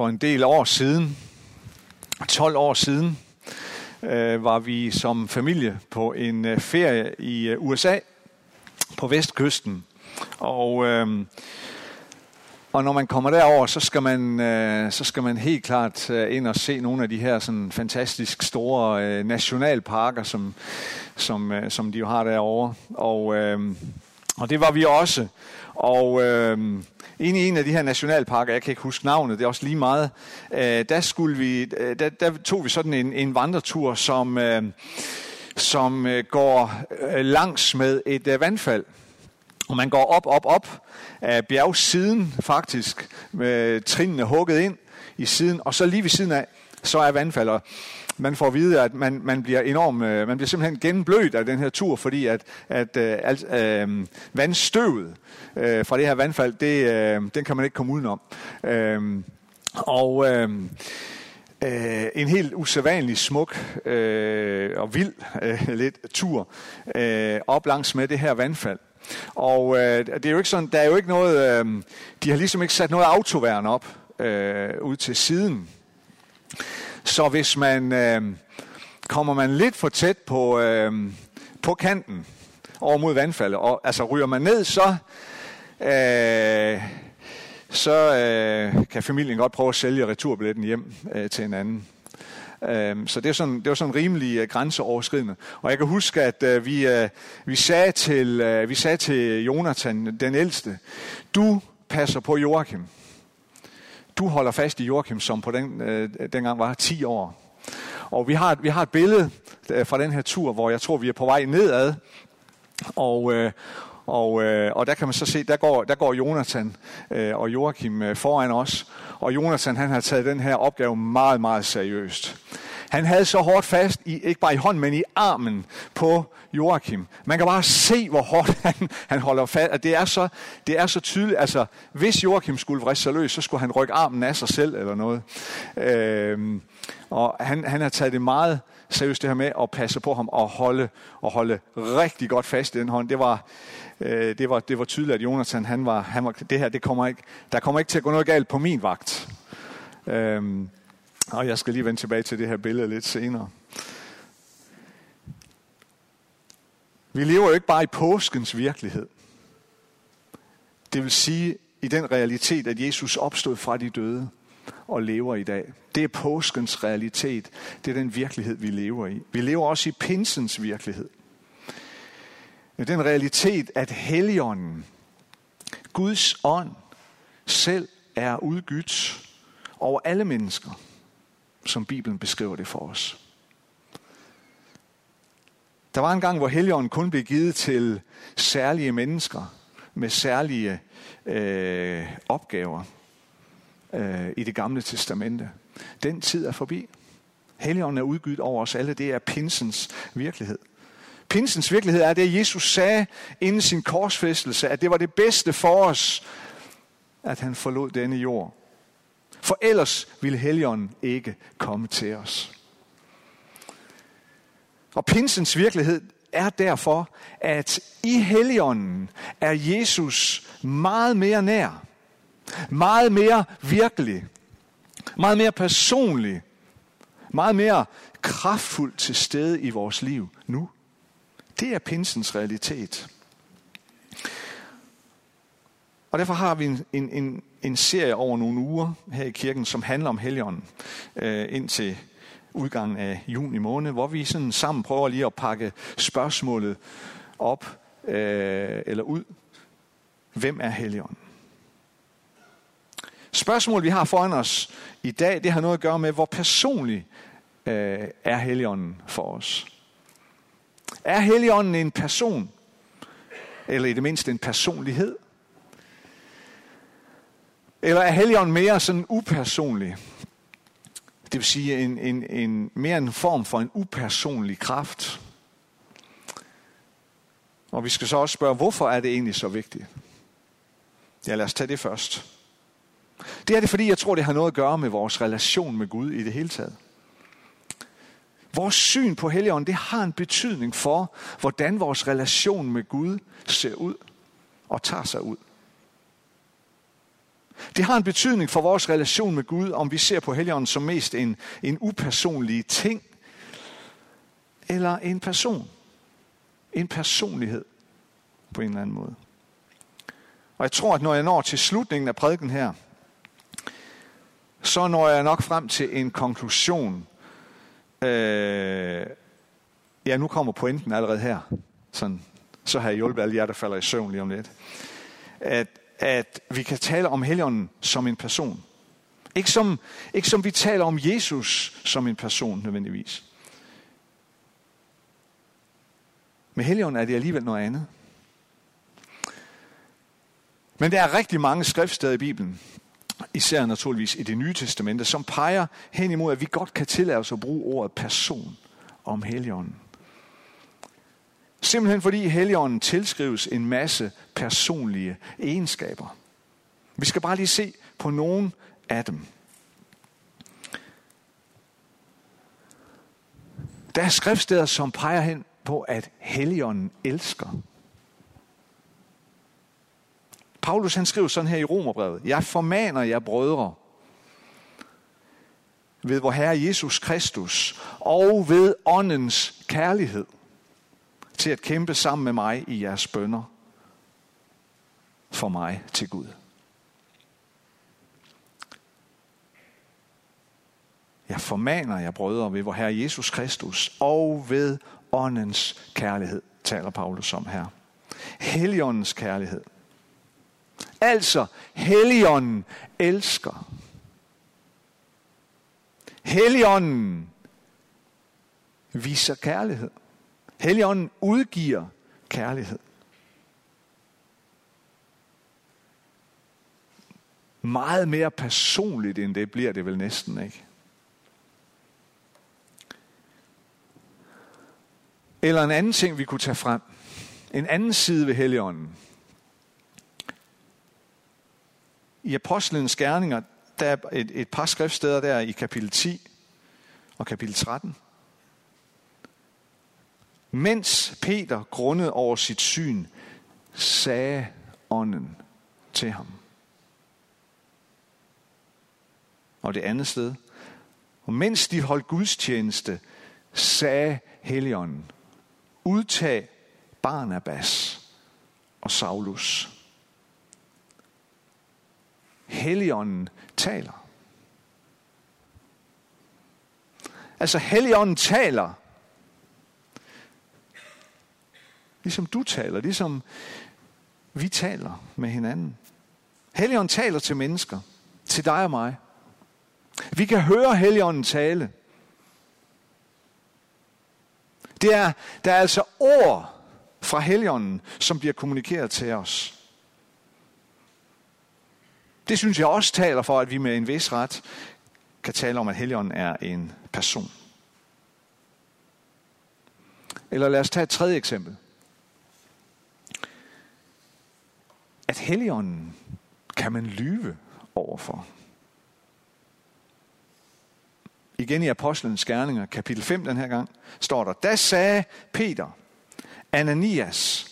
For en del år siden, 12 år siden, øh, var vi som familie på en øh, ferie i øh, USA på vestkysten. Og, øh, og når man kommer derover, så skal man, øh, så skal man helt klart øh, ind og se nogle af de her sådan fantastisk store øh, nationalparker, som, som, øh, som de jo har derovre. Og, øh, og det var vi også. Og øh, inde i en af de her nationalparker, jeg kan ikke huske navnet, det er også lige meget, øh, der, skulle vi, øh, der, der tog vi sådan en, en vandretur, som, øh, som øh, går øh, langs med et øh, vandfald. Og man går op, op, op af bjergsiden faktisk, med trinene hugget ind i siden, og så lige ved siden af, så er vandfaldet. Man får at vide, at man, man bliver enormt, øh, man bliver simpelthen genblødt af den her tur, fordi at, at øh, alt, øh, vandstøvet øh, fra det her vandfald, det, øh, den kan man ikke komme udenom. Øh, og øh, øh, en helt usædvanlig smuk øh, og vild øh, lidt tur øh, op langs med det her vandfald. Og øh, det er jo ikke sådan, der er jo ikke noget, øh, de har ligesom ikke sat noget autoværn op øh, ud til siden. Så hvis man øh, kommer man lidt for tæt på, øh, på kanten over mod vandfaldet, og altså ryger man ned, så, øh, så øh, kan familien godt prøve at sælge returbilletten hjem øh, til en anden. Øh, så det er sådan, det var sådan rimelig øh, grænseoverskridende. Og jeg kan huske, at øh, vi, vi, sagde til, vi sagde til Jonathan, den ældste, du passer på Joachim. Du holder fast i Joachim, som på den, øh, dengang var 10 år. Og vi har, vi har et billede øh, fra den her tur, hvor jeg tror, vi er på vej nedad. Og, øh, og, øh, og der kan man så se, der går, der går Jonathan øh, og Joachim øh, foran os. Og Jonathan han har taget den her opgave meget, meget seriøst. Han havde så hårdt fast, i, ikke bare i hånden, men i armen på Joachim. Man kan bare se, hvor hårdt han, han holder fast. Og det er, så, det er så tydeligt. Altså, hvis Joachim skulle vriste sig løs, så skulle han rykke armen af sig selv eller noget. Øhm, og han, han har taget det meget seriøst, det her med at passe på ham og holde, og holde rigtig godt fast i den hånd. Det var, øh, det var, det var tydeligt, at Jonathan, han var, han var, det her, det kommer ikke, der kommer ikke til at gå noget galt på min vagt. Øhm, og jeg skal lige vende tilbage til det her billede lidt senere. Vi lever jo ikke bare i påskens virkelighed. Det vil sige i den realitet, at Jesus opstod fra de døde og lever i dag. Det er påskens realitet. Det er den virkelighed, vi lever i. Vi lever også i pinsens virkelighed den realitet, at Helligånden, Guds ånd, selv er udgydt over alle mennesker, som Bibelen beskriver det for os. Der var en gang, hvor Helligånden kun blev givet til særlige mennesker med særlige øh, opgaver øh, i det gamle testamente. Den tid er forbi. Helligånden er udgydt over os alle. Det er pinsens virkelighed. Pinsens virkelighed er det, at Jesus sagde inden sin korsfæstelse, at det var det bedste for os, at han forlod denne jord. For ellers ville Helligånden ikke komme til os. Og pinsens virkelighed er derfor, at i Helligånden er Jesus meget mere nær, meget mere virkelig, meget mere personlig, meget mere kraftfuldt til stede i vores liv nu. Det er pinsens realitet. Og derfor har vi en, en, en, en serie over nogle uger her i kirken, som handler om Helligånden, øh, indtil udgangen af juni måned, hvor vi sådan sammen prøver lige at pakke spørgsmålet op øh, eller ud. Hvem er Helligånden? Spørgsmålet, vi har foran os i dag, det har noget at gøre med, hvor personlig øh, er Helligånden for os. Er Helligånden en person? Eller i det mindste en personlighed? Eller er Helligånden mere sådan upersonlig? Det vil sige en, en, en, mere en form for en upersonlig kraft. Og vi skal så også spørge, hvorfor er det egentlig så vigtigt? Ja, lad os tage det først. Det er det, fordi jeg tror, det har noget at gøre med vores relation med Gud i det hele taget. Vores syn på Helligånden, det har en betydning for, hvordan vores relation med Gud ser ud og tager sig ud. Det har en betydning for vores relation med Gud, om vi ser på Helligånden som mest en, en upersonlig ting, eller en person. En personlighed på en eller anden måde. Og jeg tror, at når jeg når til slutningen af prædiken her, så når jeg nok frem til en konklusion. Øh, ja, nu kommer pointen allerede her. Sådan, så har jeg hjulpet alle jer, der falder i søvn lige om lidt. At, at vi kan tale om Helligånden som en person. Ikke som, ikke som vi taler om Jesus som en person nødvendigvis. Med Helligånden er det alligevel noget andet. Men der er rigtig mange skriftsteder i Bibelen, især naturligvis i det nye testamente, som peger hen imod, at vi godt kan tillade os at bruge ordet person om Helligånden. Simpelthen fordi Helligånden tilskrives en masse personlige egenskaber. Vi skal bare lige se på nogen af dem. Der er skriftsteder, som peger hen på, at Helligånden elsker. Paulus han skriver sådan her i Romerbrevet. Jeg formaner jer brødre ved vor Herre Jesus Kristus og ved åndens kærlighed til at kæmpe sammen med mig i jeres bønder for mig til Gud. Jeg formaner jer brødre ved vor Herre Jesus Kristus og ved åndens kærlighed, taler Paulus om her. Helligåndens kærlighed. Altså, Helligånden elsker. Helligånden viser kærlighed. Helligånden udgiver kærlighed. Meget mere personligt end det bliver det vel næsten ikke. Eller en anden ting, vi kunne tage frem. En anden side ved Helligånden. I Apostlenes Gerninger, der er et, et par skriftsteder der i kapitel 10 og kapitel 13. Mens Peter grundede over sit syn, sagde ånden til ham. Og det andet sted. Og mens de holdt gudstjeneste, sagde Helligånden, udtag Barnabas og Saulus. Helligånden taler. Altså Helligånden taler. Ligesom du taler, ligesom vi taler med hinanden. Helligånden taler til mennesker, til dig og mig. Vi kan høre Helligånden tale. Det er, der er altså ord fra Helligånden, som bliver kommunikeret til os. Det synes jeg også taler for, at vi med en vis ret kan tale om, at Helligånden er en person. Eller lad os tage et tredje eksempel. At Helligånden kan man lyve overfor. Igen i Apostlenes Gerninger, kapitel 5 den her gang, står der, da sagde Peter, Ananias,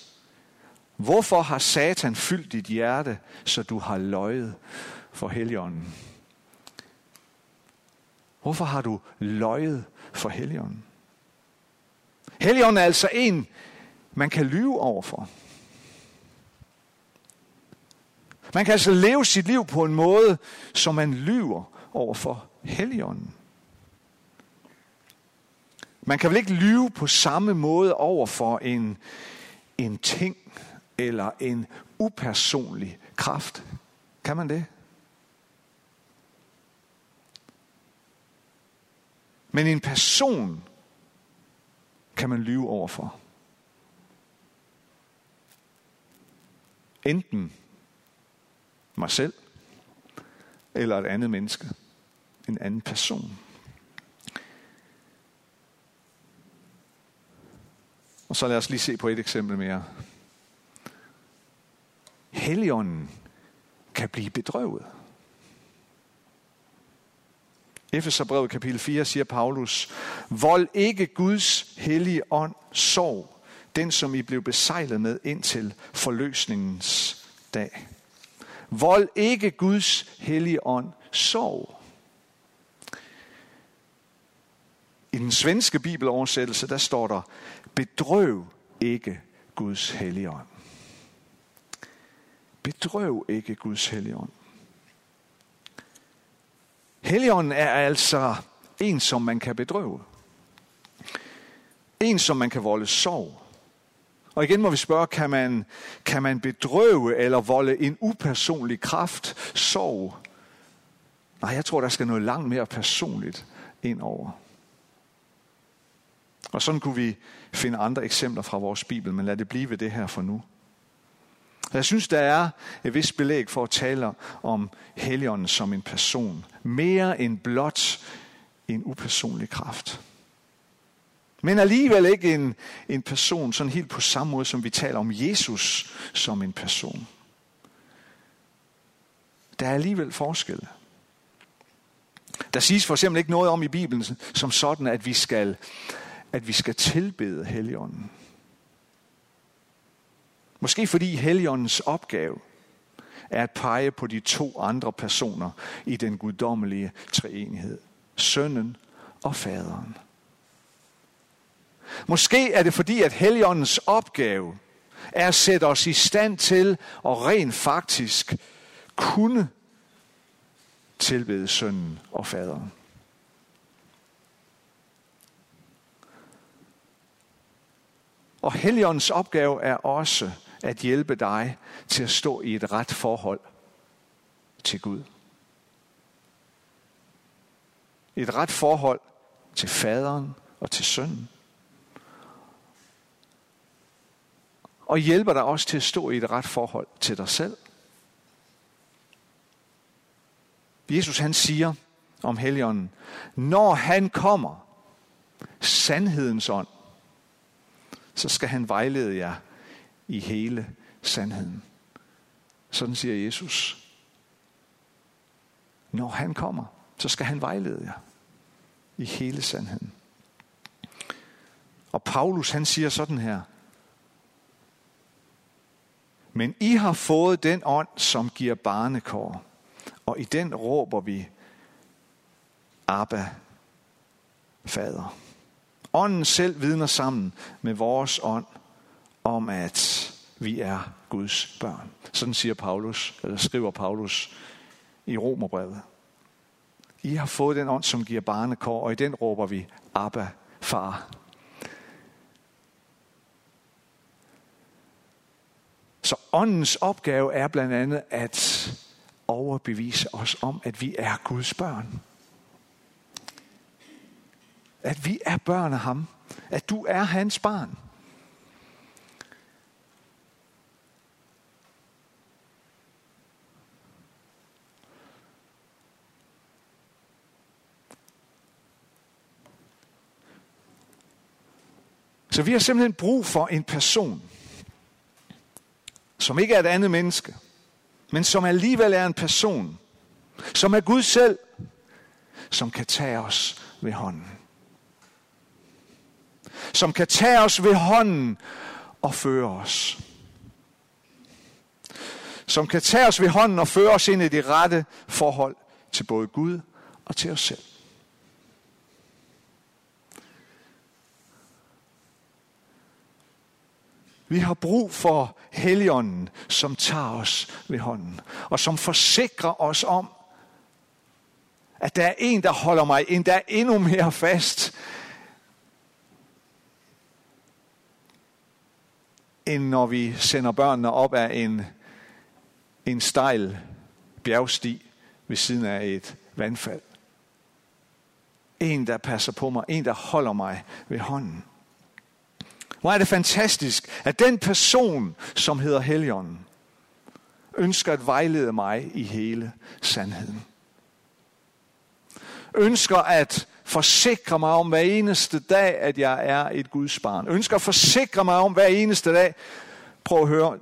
hvorfor har Satan fyldt dit hjerte, så du har løjet for Helligånden? Hvorfor har du løjet for Helligånden? Helligånden er altså en, man kan lyve overfor. Man kan altså leve sit liv på en måde, som man lyver over for Helligånden. Man kan vel ikke lyve på samme måde over for en, en ting eller en upersonlig kraft. Kan man det? Men en person kan man lyve overfor. Enten mig selv, eller et andet menneske. En anden person. Og så lad os lige se på et eksempel mere. Helligånden kan blive bedrøvet. Efeserbrevet kapitel 4 siger Paulus, Vold ikke Guds hellige ånd sorg, den som I blev besejlet med indtil forløsningens dag. Vold ikke Guds hellige ånd sorg. I den svenske bibeloversættelse, der står der, bedrøv ikke Guds hellige ånd. Bedrøv ikke Guds hellige ånd. Helligånden er altså en, som man kan bedrøve. En, som man kan volde sorg. Og igen må vi spørge, kan man, kan man bedrøve eller volde en upersonlig kraft sorg? Nej, jeg tror, der skal noget langt mere personligt ind over. Og sådan kunne vi finde andre eksempler fra vores Bibel, men lad det blive ved det her for nu. Jeg synes, der er et vist belæg for at tale om Helligånden som en person. Mere end blot en upersonlig kraft. Men alligevel ikke en, en person sådan helt på samme måde, som vi taler om Jesus som en person. Der er alligevel forskel. Der siges for eksempel ikke noget om i Bibelen som sådan, at vi skal, at vi skal tilbede Helligånden. Måske fordi Helligåndens opgave er at pege på de to andre personer i den guddommelige treenighed. Sønnen og faderen. Måske er det fordi, at Helligåndens opgave er at sætte os i stand til at rent faktisk kunne tilbede sønnen og faderen. Og Helligåndens opgave er også at hjælpe dig til at stå i et ret forhold til Gud. Et ret forhold til faderen og til sønnen. Og hjælper dig også til at stå i et ret forhold til dig selv. Jesus han siger om Helligånden, når han kommer, sandhedens ånd, så skal han vejlede jer i hele sandheden. Sådan siger Jesus. Når han kommer, så skal han vejlede jer i hele sandheden. Og Paulus han siger sådan her. Men I har fået den ånd, som giver barnekår, og i den råber vi, Abba, Fader. Ånden selv vidner sammen med vores ånd om, at vi er Guds børn. Sådan siger Paulus, eller skriver Paulus i Romerbrevet. I har fået den ånd, som giver barnekår, og i den råber vi, Abba, far. Så åndens opgave er blandt andet at overbevise os om, at vi er Guds børn. At vi er børn af ham. At du er hans barn. Så vi har simpelthen brug for en person, som ikke er et andet menneske, men som alligevel er en person, som er Gud selv, som kan tage os ved hånden. Som kan tage os ved hånden og føre os. Som kan tage os ved hånden og føre os ind i det rette forhold til både Gud og til os selv. Vi har brug for Helligånden, som tager os ved hånden, og som forsikrer os om, at der er en, der holder mig endda endnu mere fast, end når vi sender børnene op af en, en stejl bjergsti ved siden af et vandfald. En, der passer på mig, en, der holder mig ved hånden. Hvor er det fantastisk, at den person, som hedder Helligånden, ønsker at vejlede mig i hele sandheden. Ønsker at forsikre mig om hver eneste dag, at jeg er et Guds barn. Ønsker at forsikre mig om hver eneste dag. Prøv at høre,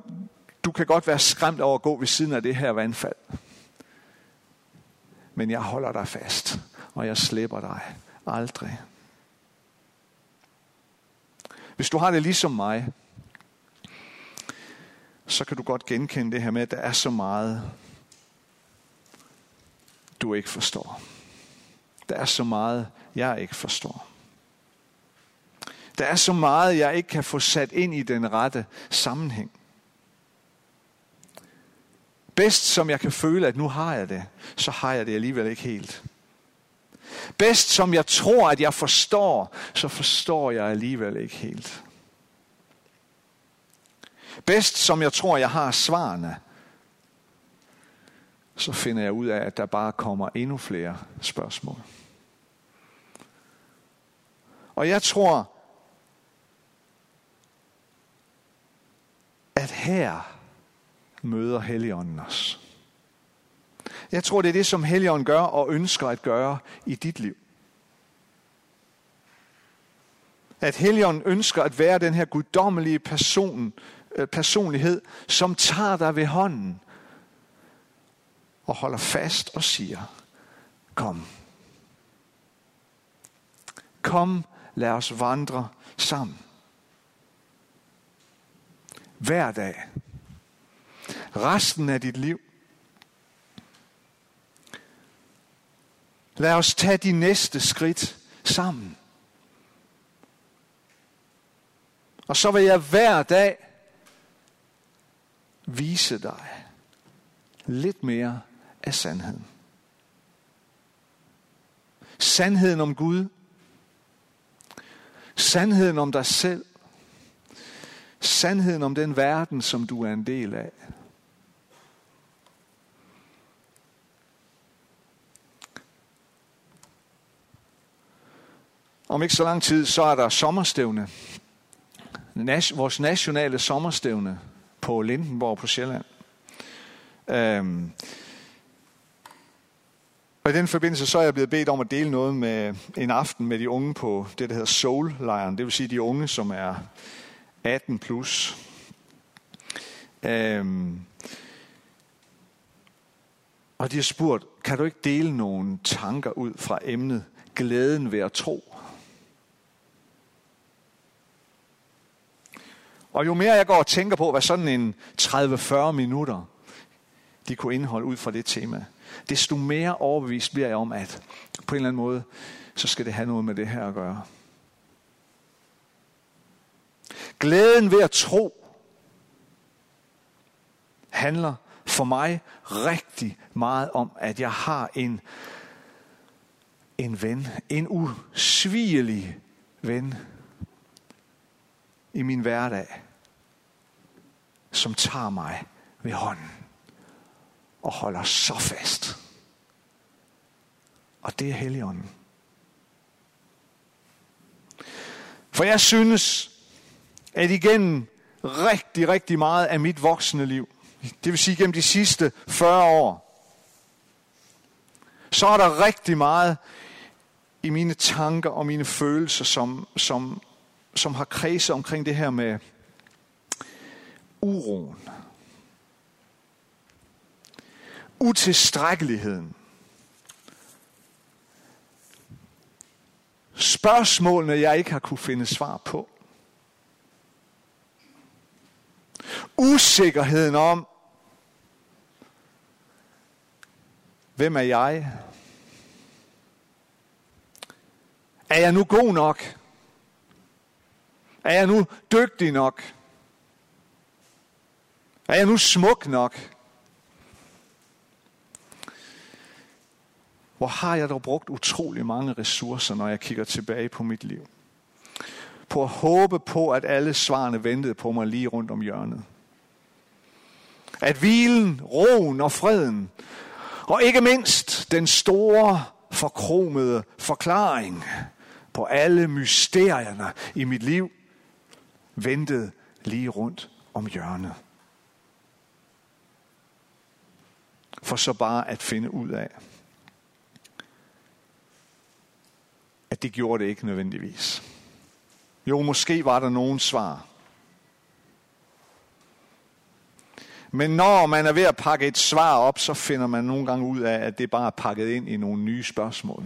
du kan godt være skræmt over at gå ved siden af det her vandfald. Men jeg holder dig fast, og jeg slipper dig aldrig. Hvis du har det ligesom mig, så kan du godt genkende det her med, at der er så meget du ikke forstår. Der er så meget, jeg ikke forstår. Der er så meget, jeg ikke kan få sat ind i den rette sammenhæng. Bedst som jeg kan føle, at nu har jeg det, så har jeg det alligevel ikke helt. Bedst som jeg tror, at jeg forstår, så forstår jeg alligevel ikke helt. Bedst som jeg tror, jeg har svarene, så finder jeg ud af, at der bare kommer endnu flere spørgsmål. Og jeg tror, at her møder Helligånden os. Jeg tror, det er det, som Helligånden gør og ønsker at gøre i dit liv. At Helligånden ønsker at være den her guddommelige person, øh, personlighed, som tager dig ved hånden og holder fast og siger, kom. Kom, lad os vandre sammen. Hver dag. Resten af dit liv. Lad os tage de næste skridt sammen. Og så vil jeg hver dag vise dig lidt mere af sandheden. Sandheden om Gud. Sandheden om dig selv. Sandheden om den verden, som du er en del af. Om ikke så lang tid, så er der sommerstævne. Vores nationale sommerstævne på Lindenborg på Sjælland. Øhm, og i den forbindelse så er jeg blevet bedt om at dele noget med en aften med de unge på det, der hedder Soul-lejren. Det vil sige de unge, som er 18 plus. Øhm, og de har spurgt, kan du ikke dele nogle tanker ud fra emnet glæden ved at tro? Og jo mere jeg går og tænker på, hvad sådan en 30-40 minutter, de kunne indeholde ud fra det tema, desto mere overbevist bliver jeg om, at på en eller anden måde, så skal det have noget med det her at gøre. Glæden ved at tro handler for mig rigtig meget om, at jeg har en, en ven, en usvigelig ven i min hverdag, som tager mig ved hånden og holder så fast. Og det er Helligånden. For jeg synes, at igennem rigtig, rigtig meget af mit voksne liv, det vil sige gennem de sidste 40 år, så er der rigtig meget i mine tanker og mine følelser, som, som, som har kredset omkring det her med uroen. Utilstrækkeligheden. Spørgsmålene, jeg ikke har kunne finde svar på. Usikkerheden om, hvem er jeg? Er jeg nu god nok? Er jeg nu dygtig nok? Er jeg nu smuk nok? Hvor har jeg dog brugt utrolig mange ressourcer, når jeg kigger tilbage på mit liv? På at håbe på, at alle svarene ventede på mig lige rundt om hjørnet. At hvilen, roen og freden, og ikke mindst den store, forkromede forklaring på alle mysterierne i mit liv, ventede lige rundt om hjørnet. For så bare at finde ud af, at det gjorde det ikke nødvendigvis. Jo, måske var der nogen svar. Men når man er ved at pakke et svar op, så finder man nogle gange ud af, at det bare er pakket ind i nogle nye spørgsmål.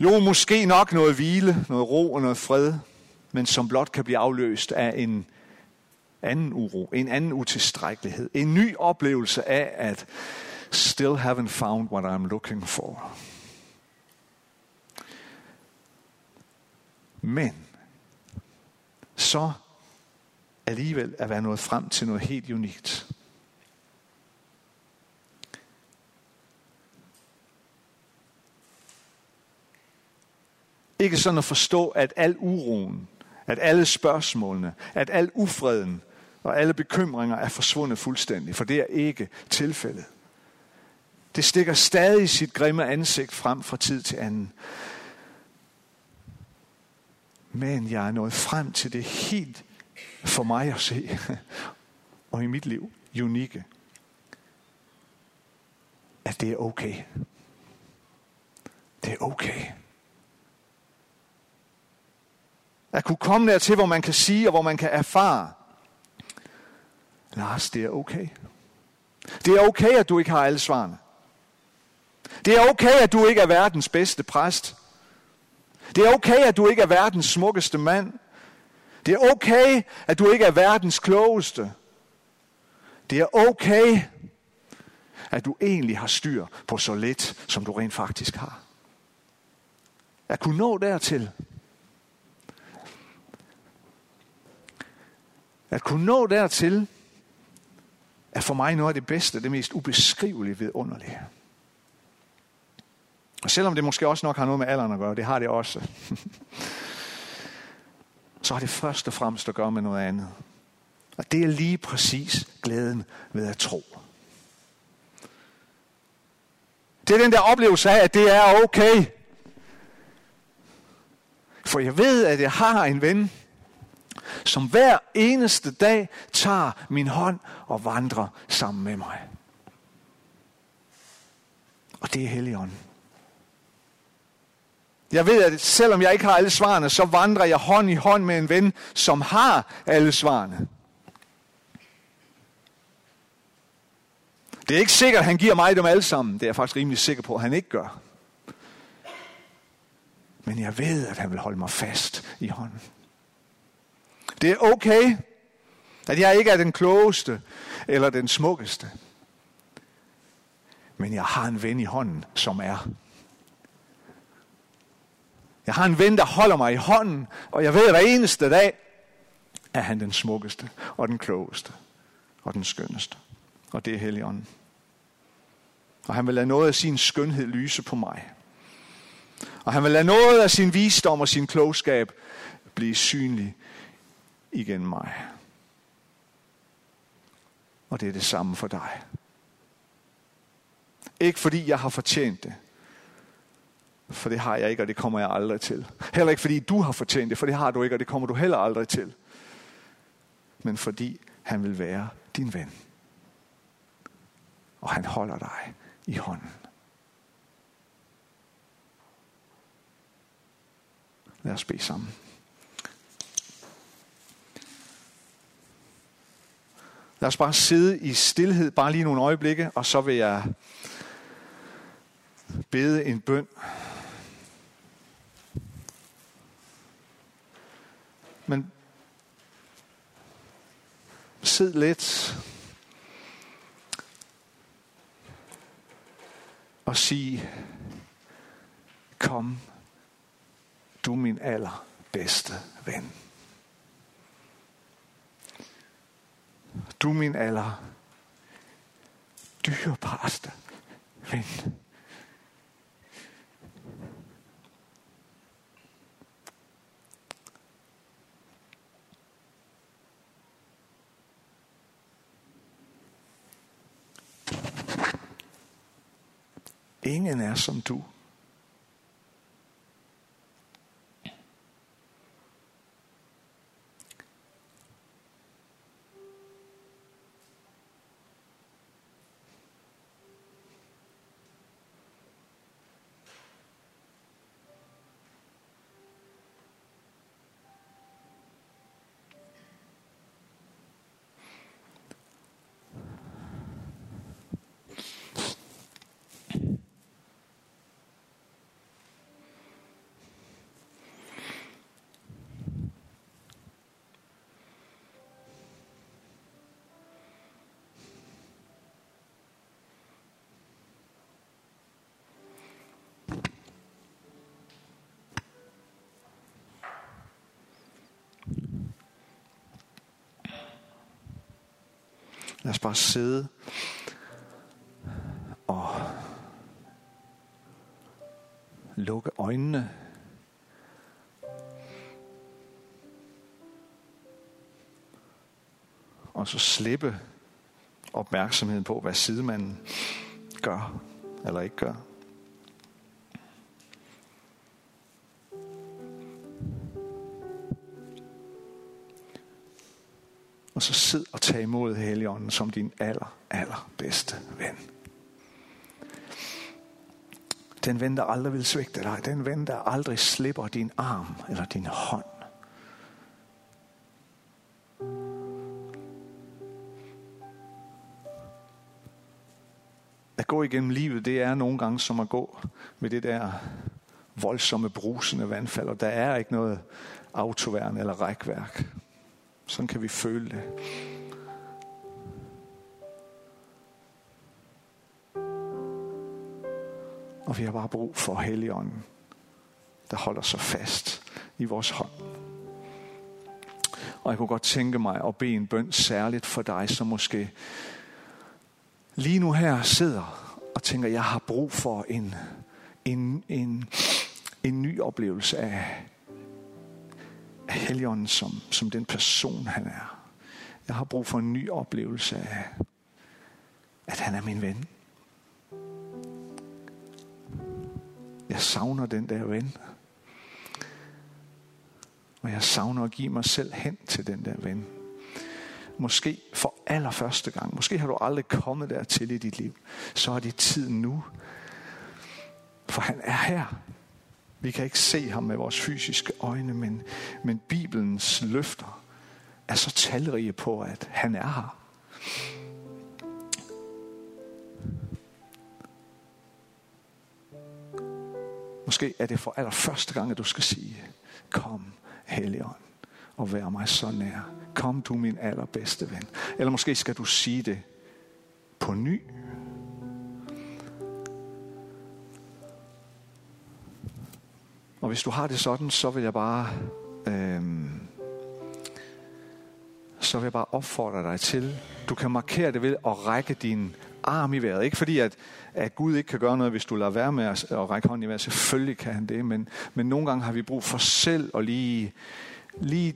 Jo, måske nok noget hvile, noget ro og noget fred, men som blot kan blive afløst af en anden uro, en anden utilstrækkelighed, en ny oplevelse af, at still haven't found what I'm looking for. Men så alligevel at være nået frem til noget helt unikt. Ikke sådan at forstå, at al uroen, at alle spørgsmålene, at al ufreden og alle bekymringer er forsvundet fuldstændig, for det er ikke tilfældet. Det stikker stadig sit grimme ansigt frem fra tid til anden. Men jeg er nået frem til det helt for mig at se, og i mit liv, unikke, at det er okay. Det er okay. At kunne komme dertil, hvor man kan sige, og hvor man kan erfare, Lars, det er okay. Det er okay, at du ikke har alle svarene. Det er okay, at du ikke er verdens bedste præst. Det er okay, at du ikke er verdens smukkeste mand. Det er okay, at du ikke er verdens klogeste. Det er okay, at du egentlig har styr på så lidt, som du rent faktisk har. At kunne nå dertil. At kunne nå dertil, er for mig noget af det bedste, det mest ubeskrivelige vidunderlige. Og selvom det måske også nok har noget med alderen at gøre, det har det også, så har det først og fremmest at gøre med noget andet. Og det er lige præcis glæden ved at tro. Det er den der oplevelse af, at det er okay. For jeg ved, at jeg har en ven, som hver eneste dag tager min hånd og vandrer sammen med mig. Og det er Helligånden. Jeg ved, at selvom jeg ikke har alle svarene, så vandrer jeg hånd i hånd med en ven, som har alle svarene. Det er ikke sikkert, at han giver mig dem alle sammen. Det er jeg faktisk rimelig sikker på, at han ikke gør. Men jeg ved, at han vil holde mig fast i hånden. Det er okay, at jeg ikke er den klogeste eller den smukkeste. Men jeg har en ven i hånden, som er. Jeg har en ven, der holder mig i hånden, og jeg ved, at hver eneste dag er han den smukkeste, og den klogeste, og den skønneste. Og det er Helligånden. Og han vil lade noget af sin skønhed lyse på mig. Og han vil lade noget af sin visdom og sin klogskab blive synlig igen mig. Og det er det samme for dig. Ikke fordi jeg har fortjent det. For det har jeg ikke, og det kommer jeg aldrig til. Heller ikke fordi du har fortjent det, for det har du ikke, og det kommer du heller aldrig til. Men fordi han vil være din ven. Og han holder dig i hånden. Lad os bede sammen. Lad os bare sidde i stillhed, bare lige nogle øjeblikke, og så vil jeg bede en bøn. Men sid lidt og sig, kom, du min allerbedste ven. Du min aller dyrebarste ven. Ingen er som du. Lad os bare sidde og lukke øjnene. Og så slippe opmærksomheden på, hvad sidemanden gør eller ikke gør. Tage imod Helligånden som din aller, aller bedste ven. Den ven, der aldrig vil svigte dig. Den ven, der aldrig slipper din arm eller din hånd. At gå igennem livet, det er nogle gange som at gå med det der voldsomme brusende vandfald, og der er ikke noget autoværn eller rækværk. Sådan kan vi føle det. Og vi har bare brug for Helligånden, der holder sig fast i vores hånd. Og jeg kunne godt tænke mig at bede en bøn særligt for dig, som måske lige nu her sidder og tænker, jeg har brug for en, en, en, en ny oplevelse af, af Helligånden som, som den person, han er. Jeg har brug for en ny oplevelse af, at han er min ven. Jeg savner den der ven. Og jeg savner at give mig selv hen til den der ven. Måske for allerførste gang. Måske har du aldrig kommet dertil i dit liv. Så er det tid nu. For han er her. Vi kan ikke se ham med vores fysiske øjne, men, men Bibelens løfter er så talrige på, at han er her. Måske er det for allerførste gang, at du skal sige, kom Helligånd og vær mig så nær. Kom du min allerbedste ven. Eller måske skal du sige det på ny. Og hvis du har det sådan, så vil jeg bare øhm, så vil jeg bare opfordre dig til, du kan markere det ved at række din arm i vejret. Ikke fordi, at, at Gud ikke kan gøre noget, hvis du lader være med at, at række hånden i vejret. Selvfølgelig kan han det, men, men nogle gange har vi brug for selv at lige, lige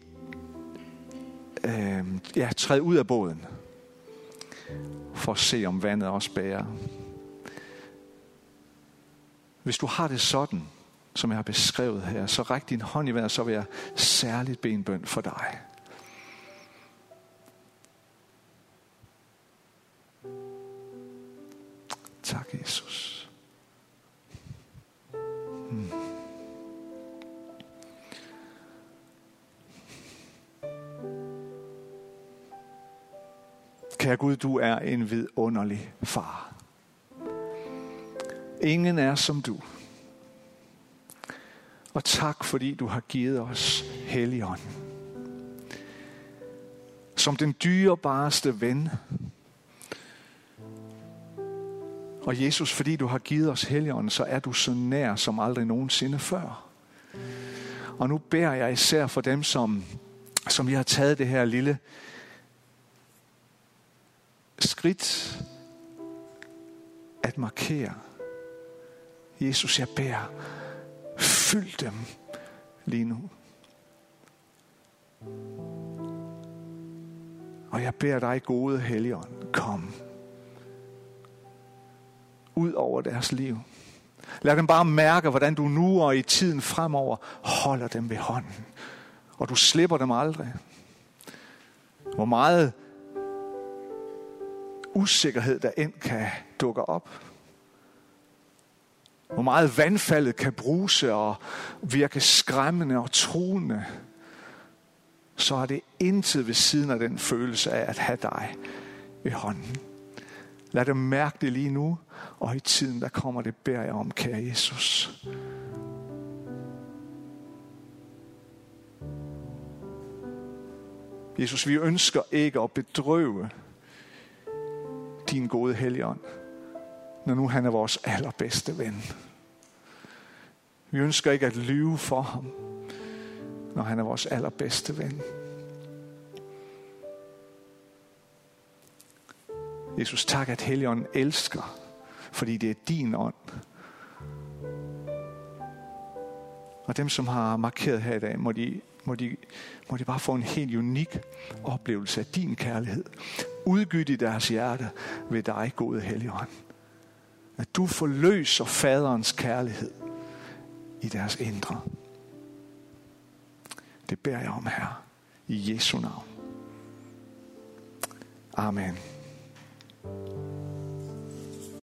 øh, ja, træde ud af båden. For at se, om vandet også bærer. Hvis du har det sådan, som jeg har beskrevet her, så ræk din hånd i vejret, så vil jeg særligt bede en bøn for dig. Gud, du er en vidunderlig far. Ingen er som du. Og tak, fordi du har givet os Helligånden. Som den dyrebareste ven, Og Jesus, fordi du har givet os Helligånden, så er du så nær som aldrig nogensinde før. Og nu beder jeg især for dem, som, som vi har taget det her lille skridt at markere. Jesus, jeg bærer, fyld dem lige nu. Og jeg beder dig, gode Helligånd, kom ud over deres liv. Lad dem bare mærke, hvordan du nu og i tiden fremover holder dem ved hånden. Og du slipper dem aldrig. Hvor meget usikkerhed der end kan dukke op. Hvor meget vandfaldet kan bruse og virke skræmmende og truende. Så er det intet ved siden af den følelse af at have dig ved hånden. Lad dem mærke det lige nu, og i tiden, der kommer det, beder jeg om, kære Jesus. Jesus, vi ønsker ikke at bedrøve din gode helligånd, når nu han er vores allerbedste ven. Vi ønsker ikke at lyve for ham, når han er vores allerbedste ven. Jesus, tak, at Helligånden elsker, fordi det er din ånd. Og dem, som har markeret her i dag, må de, må de, må de bare få en helt unik oplevelse af din kærlighed. Udgydt i deres hjerte ved dig, gode Helligånd. At du forløser faderens kærlighed i deres indre. Det beder jeg om her. I Jesu navn. Amen.